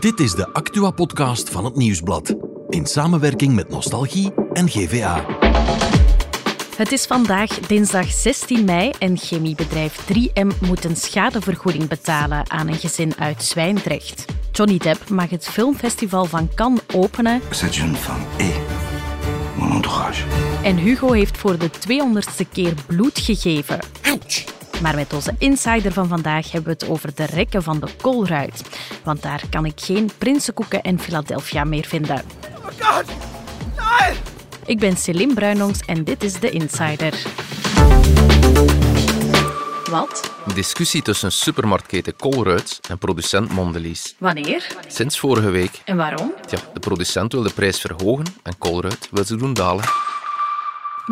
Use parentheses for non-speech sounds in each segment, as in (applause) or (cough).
Dit is de Actua-podcast van het Nieuwsblad. In samenwerking met Nostalgie en GVA. Het is vandaag dinsdag 16 mei en chemiebedrijf 3M moet een schadevergoeding betalen aan een gezin uit Zwijndrecht. Johnny Depp mag het filmfestival van Cannes openen Cette jeune femme est mon entourage. en Hugo heeft voor de 200ste keer bloed gegeven. Maar met onze insider van vandaag hebben we het over de rekken van de koolruit. Want daar kan ik geen prinsenkoeken en Philadelphia meer vinden. Ik ben Celine Bruinongs en dit is de Insider. Wat? Een discussie tussen supermarktketen Colruyt en producent Mondelez. Wanneer? Sinds vorige week. En waarom? Tja, de producent wil de prijs verhogen en Colruyt wil ze doen dalen.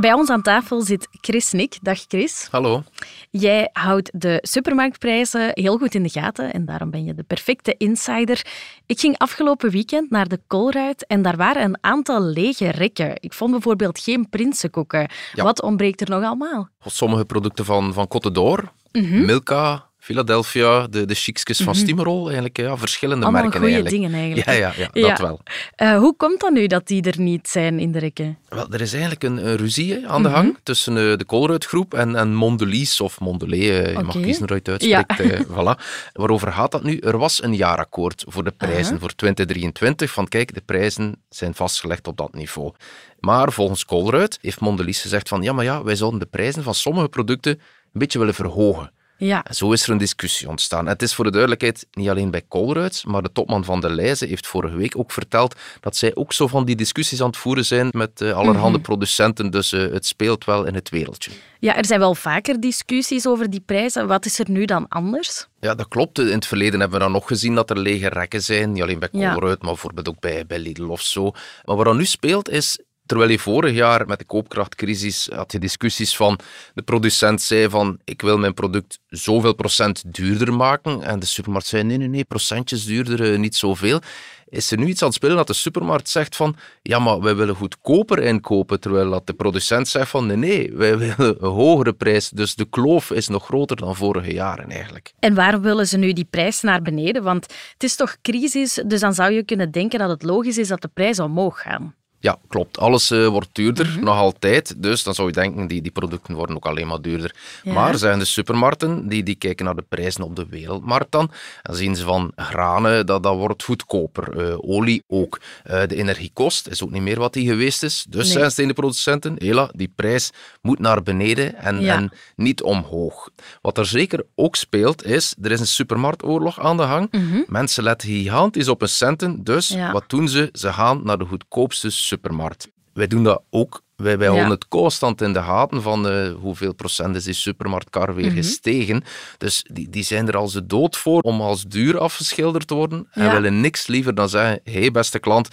Bij ons aan tafel zit Chris Nick. Dag Chris. Hallo. Jij houdt de supermarktprijzen heel goed in de gaten en daarom ben je de perfecte insider. Ik ging afgelopen weekend naar de Colruyt en daar waren een aantal lege rekken. Ik vond bijvoorbeeld geen prinsenkoeken. Ja. Wat ontbreekt er nog allemaal? Sommige producten van, van d'Or, Mhm. Milka, Philadelphia, de, de chicskes van Stimrol, eigenlijk ja, verschillende Allemaal merken goede eigenlijk. dingen eigenlijk. Ja, ja, ja, Ja. dat wel. Eh, hoe komt dat nu dat die er niet zijn in de rekken? Wel, er is eigenlijk een, een ruzie hè, aan de Mhm. hang tussen eh, de Colruyt-groep en, en Mondelez of Mondelez. eh, Je mag kiezen hoe je het uitspreekt. (laughs) voilà. Waarover gaat dat nu? Er was een jaarakkoord voor de prijzen voor 2023. Van kijk, de prijzen zijn vastgelegd op dat niveau. Maar volgens Colruyt heeft Mondelez gezegd van ja, maar ja, wij zouden de prijzen van sommige producten een beetje willen verhogen. Ja, En zo is er een discussie ontstaan. Het is voor de duidelijkheid niet alleen bij Colruyt, maar de topman van de Leijze heeft vorige week ook verteld dat zij ook zo van die discussies aan het voeren zijn met eh, allerhande producenten. Dus eh, het speelt wel in het wereldje. ja, er zijn wel vaker discussies over die prijzen. Wat is er nu dan anders? Ja, dat klopt. In het verleden hebben we dan nog gezien dat er lege rekken zijn. Niet alleen bij Ja. Colruyt, maar bijvoorbeeld ook bij, bij Lidl of zo. Maar wat er nu speelt is... Terwijl je vorig jaar met de koopkrachtcrisis had je discussies van... De producent zei van, ik wil mijn product zoveel procent duurder maken. En de supermarkt zei, nee, nee, nee, procentjes duurder, eh, niet zoveel. Is er nu iets aan het spelen dat de supermarkt zegt van... Ja, maar wij willen goedkoper inkopen. Terwijl dat de producent zegt van, nee, nee, wij (laughs) willen een hogere prijs. Dus de kloof is nog groter dan vorige jaren eigenlijk. En waarom willen ze nu die prijs naar beneden? Want het is toch crisis, dus dan zou je kunnen denken dat het logisch is dat de prijzen omhoog gaan. Ja, klopt. Alles eh, wordt duurder, Mhm. nog altijd. Dus dan zou je denken, die, die producten worden ook alleen maar duurder. Ja. Maar zijn de supermarkten, die, die kijken naar de prijzen op de wereldmarkt dan. Dan zien ze van granen, dat, dat wordt goedkoper. Eh, olie ook. Eh, de energiekost is ook niet meer wat die geweest is. Dus Nee. zijn ze de producenten, hela, die prijs moet naar beneden en, Ja. en niet omhoog. Wat er zeker ook speelt, is, er is een supermarktoorlog aan de hang. Mensen letten gigantisch op hun centen, dus. Ja. wat doen ze? Ze gaan naar de goedkoopste supermarkt. Wij doen dat ook. Wij, wij houden het constant in de gaten van eh, hoeveel procent is die supermarktkar weer Mhm. gestegen. Dus die, die zijn er als de dood voor om als duur afgeschilderd te worden. En willen niks liever dan zeggen, hé hey, beste klant,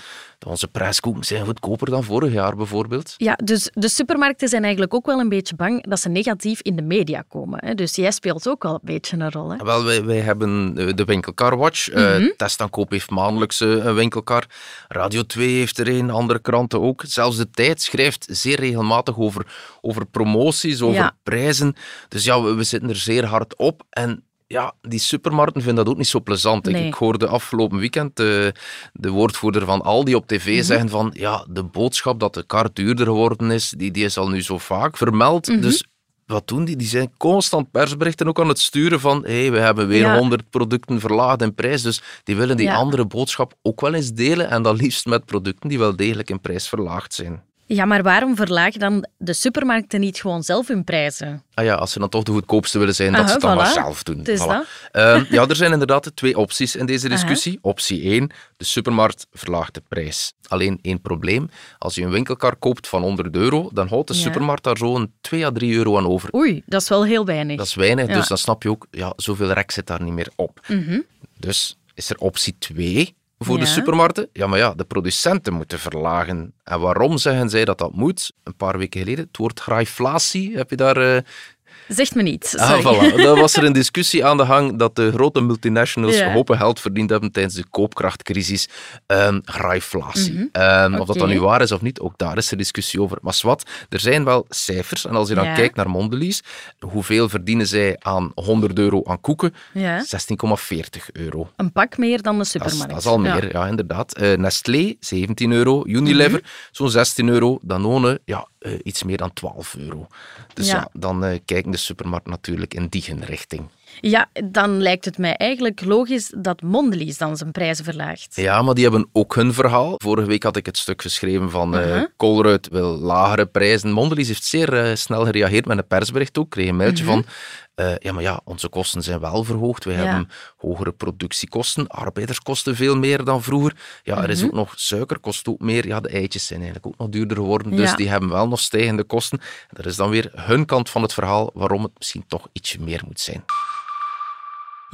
onze prijskoeken zijn goedkoper dan vorig jaar bijvoorbeeld. Ja, dus de supermarkten zijn eigenlijk ook wel een beetje bang dat ze negatief in de media komen. Hè? Dus jij speelt ook wel een beetje een rol. Hè? Wel, wij, wij hebben eh, de Watch. Eh, Mhm. Test en Koop heeft maandelijks een winkelkar. Radio 2 heeft er een, andere kranten ook. Zelfs de Tijd schrijft zeer regelmatig over, over promoties, over Ja. prijzen. Dus ja, we, we zitten er zeer hard op. En ja, die supermarkten vinden dat ook niet zo plezant. Ik- Nee. Ik hoorde afgelopen weekend de, de woordvoerder van Aldi op tv Mhm. zeggen van ja, de boodschap dat de kar duurder geworden is, die, die is al nu zo vaak vermeld. Mhm. Dus wat doen die? Die zijn constant persberichten ook aan het sturen van hé, hey, we hebben weer Ja. 100 producten verlaagd in prijs. Dus die willen die Ja. andere boodschap ook wel eens delen en dan liefst met producten die wel degelijk in prijs verlaagd zijn. Ja, maar waarom verlagen dan de supermarkten niet gewoon zelf hun prijzen? Ah ja, als ze dan toch de goedkoopste willen zijn, dat Aha, ze het dan maar zelf doen. Voilà. dat. Ehm, ja, er zijn inderdaad twee opties in deze discussie. Optie 1, de supermarkt verlaagt de prijs. Alleen één probleem. Als je een winkelkar koopt van 100 euro, dan houdt de Ja. supermarkt daar zo'n 2 à 3 euro aan over. Oei, dat is wel heel weinig. Dat is weinig, Ja. dus dan snap je ook, ja, zoveel rek zit daar niet meer op. Dus is er optie 2 voor de supermarkten? Ja, maar ja, de producenten moeten verlagen. En waarom zeggen zij dat dat moet? Een paar weken geleden, het woord graiflatie, heb je daar eh, Zegt me niets. Ah, Sorry. voilà. (laughs) Dan was er een discussie aan de gang dat de grote multinationals Ja. hopen geld verdiend hebben tijdens de koopkrachtcrisis. Ehm, Of dat dan nu waar is of niet, ook daar is er discussie over. Maar zwart, er zijn wel cijfers. En als je dan Ja. kijkt naar Mondelez, hoeveel verdienen zij aan 100 euro aan koeken? Ja. 16,40 euro. Een pak meer dan de supermarkt. dat is al meer, ja, inderdaad. Eh, Nestlé, 17 euro. Unilever, Mhm. zo'n 16 euro. Danone, ja, eh, iets meer dan 12 euro. Dus ja, Ja. dan eh kijken de supermarkt natuurlijk in die richting. Ja, dan lijkt het mij eigenlijk logisch dat Mondelez dan zijn prijzen verlaagt. Ja, maar die hebben ook hun verhaal. Vorige week had ik het stuk geschreven van Uh-huh. Colruyt wil lagere prijzen. Mondelez heeft zeer snel gereageerd met een persbericht ook. Ik kreeg een mailtje van, eh, ja, maar ja, onze kosten zijn wel verhoogd. Mhm. Ja. hebben hogere productiekosten. Arbeiders kosten veel meer dan vroeger. Ja, er Mhm. is ook nog suiker, kost ook meer. Ja, de eitjes zijn eigenlijk ook nog duurder geworden. Dus Ja. die hebben wel nog stijgende kosten. Dat is dan weer hun kant van het verhaal waarom het misschien toch ietsje meer moet zijn.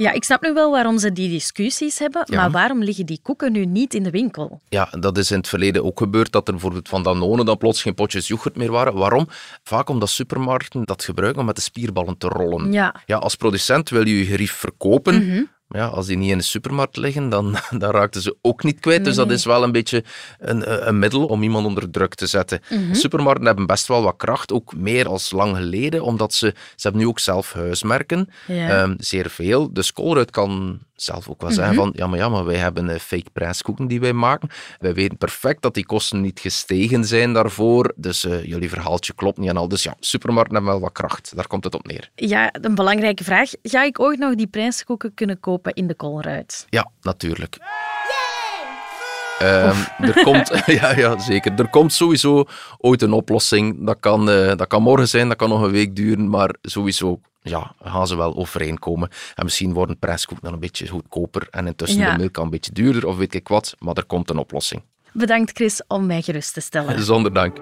Ja, ik snap nu wel waarom ze die discussies hebben, Ja. maar waarom liggen die koeken nu niet in de winkel? Ja, dat is in het verleden ook gebeurd, dat er bijvoorbeeld van Danone dan plots geen potjes yoghurt meer waren. Waarom? Vaak omdat supermarkten dat gebruiken om met de spierballen te rollen. Ja. Ja, als producent wil je je gerief verkopen. Maar ja, als die niet in de supermarkt liggen, dan, (laughs) dan raakten ze ook niet kwijt. dus dat is wel een beetje een, een middel om iemand onder druk te zetten. Supermarkten hebben best wel wat kracht, ook meer als lang geleden, omdat ze, ze hebben nu ook zelf huismerken. Ja. Ehm, zeer veel. Dus Colruyt kan zelf ook wel zeggen van, ja maar, ja, maar wij hebben eh, fake prijskoeken die wij maken. Wij weten perfect dat die kosten niet gestegen zijn daarvoor. Dus eh, jullie verhaaltje klopt niet en al. Dus ja, supermarkten hebben wel wat kracht. Daar komt het op neer. Ja, een belangrijke vraag. Ga ik ooit nog die prijskoeken kunnen kopen in de Colruyt? Ja, natuurlijk. Ehm, er komt, (laughs) ja, ja, zeker. Er komt sowieso ooit een oplossing. Dat kan, eh, dat kan morgen zijn, dat kan nog een week duren, maar sowieso ja, gaan ze wel overeenkomen. En misschien worden prijskoeken dan een beetje goedkoper en intussen Ja. de melk een beetje duurder of weet ik wat, maar er komt een oplossing. Bedankt Chris om mij gerust te stellen. Zonder dank.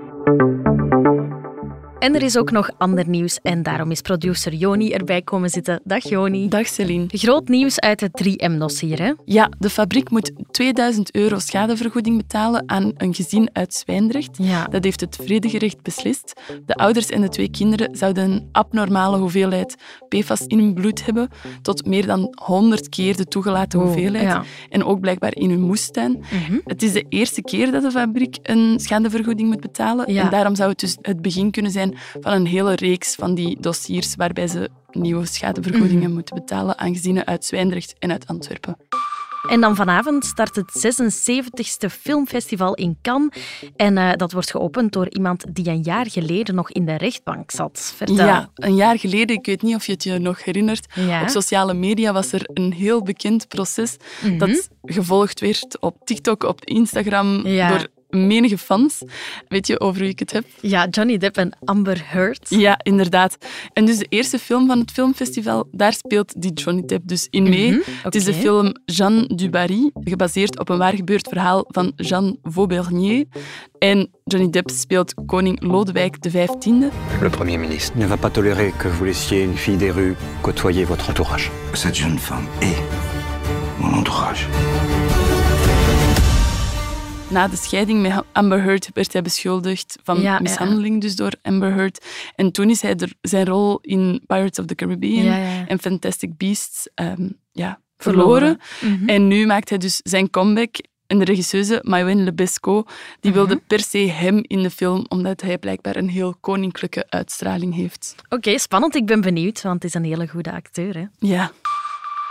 En er is ook nog ander nieuws en daarom is producer Joni erbij komen zitten. Dag Joni. Dag Celine. Groot nieuws uit het 3M-dossier, hè? Ja, de fabriek moet 2000 euro schadevergoeding betalen aan een gezin uit Zwijndrecht. Ja. Dat heeft het vredegerecht beslist. De ouders en de twee kinderen zouden een abnormale hoeveelheid PFAS in hun bloed hebben, tot meer dan 100 keer de toegelaten Oh, hoeveelheid. ja. En ook blijkbaar in hun moestuin. Het is de eerste keer dat de fabriek een schadevergoeding moet betalen. Ja. En daarom zou het dus het begin kunnen zijn van een hele reeks van die dossiers waarbij ze nieuwe schadevergoedingen Mhm. moeten betalen aan gezinnen uit Zwijndrecht en uit Antwerpen. En dan vanavond start het 76ste filmfestival in Cannes. En eh, dat wordt geopend door iemand die een jaar geleden nog in de rechtbank zat. Vertel. Ja, een jaar geleden, ik weet niet of je het je nog herinnert, Ja. op sociale media was er een heel bekend proces dat gevolgd werd op TikTok, op Instagram, Ja. door menige fans. Weet je over wie ik het heb? Ja, Johnny Depp en Amber Heard. Ja, inderdaad. En dus de eerste film van het filmfestival, daar speelt die Johnny Depp dus in mee. Het is de film Jeanne du Barry, gebaseerd op een waar gebeurd verhaal van Jeanne Vaubernier. En Johnny Depp speelt koning Lodewijk XV. Le Premier ministre ne va pas tolérer que vous laissiez une fille des rues côtoyer votre entourage. Cette jeune femme est mon entourage. Na de scheiding met Amber Heard werd hij beschuldigd van Ja, ja. mishandeling dus door Amber Heard. En toen is hij er, zijn rol in Pirates of the Caribbean Ja, en Fantastic Beasts ehm, ja, Verloren. verloren. Mhm. En nu maakt hij dus zijn comeback. En de regisseuse, Maïwen Lebesco, die Mhm. wilde per se hem in de film, omdat hij blijkbaar een heel koninklijke uitstraling heeft. Oké, spannend. Ik ben benieuwd, want het is een hele goede acteur. Hè? Ja.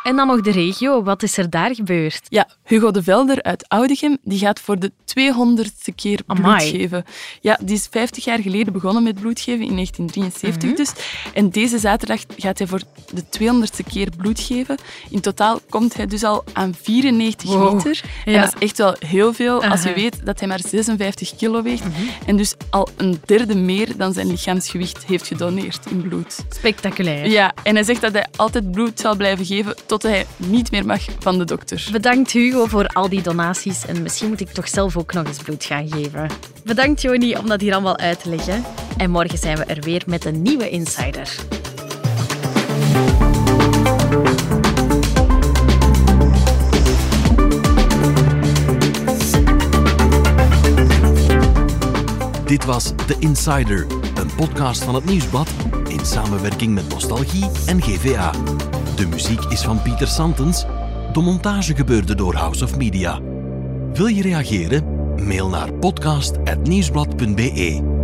En dan nog de regio. Wat is er daar gebeurd? Ja, Hugo de Velder uit Oudegem die gaat voor de 200ste keer bloed Amai. geven. Ja, die is 50 jaar geleden begonnen met bloedgeven, in 1973 Mhm. dus. En deze zaterdag gaat hij voor de 200ste keer bloed geven. In totaal komt hij dus al aan 94 Wow. liter. En Ja. dat is echt wel heel veel als je weet dat hij maar 56 kilo weegt. Mhm. En dus al een derde meer dan zijn lichaamsgewicht heeft gedoneerd in bloed. Spectaculair. Ja, en hij zegt dat hij altijd bloed zal blijven geven tot hij niet meer mag van de dokter. Bedankt Hugo voor al die donaties. En misschien moet ik toch zelf ook nog eens bloed gaan geven. Bedankt Joni om dat hier allemaal uit te leggen. En morgen zijn we er weer met een nieuwe Insider. Dit was The Insider, een podcast van het Nieuwsblad in samenwerking met Nostalgie en GVA. De muziek is van Pieter Santens. De montage gebeurde door House of Media. Wil je reageren? Mail naar podcast.nieuwsblad.be.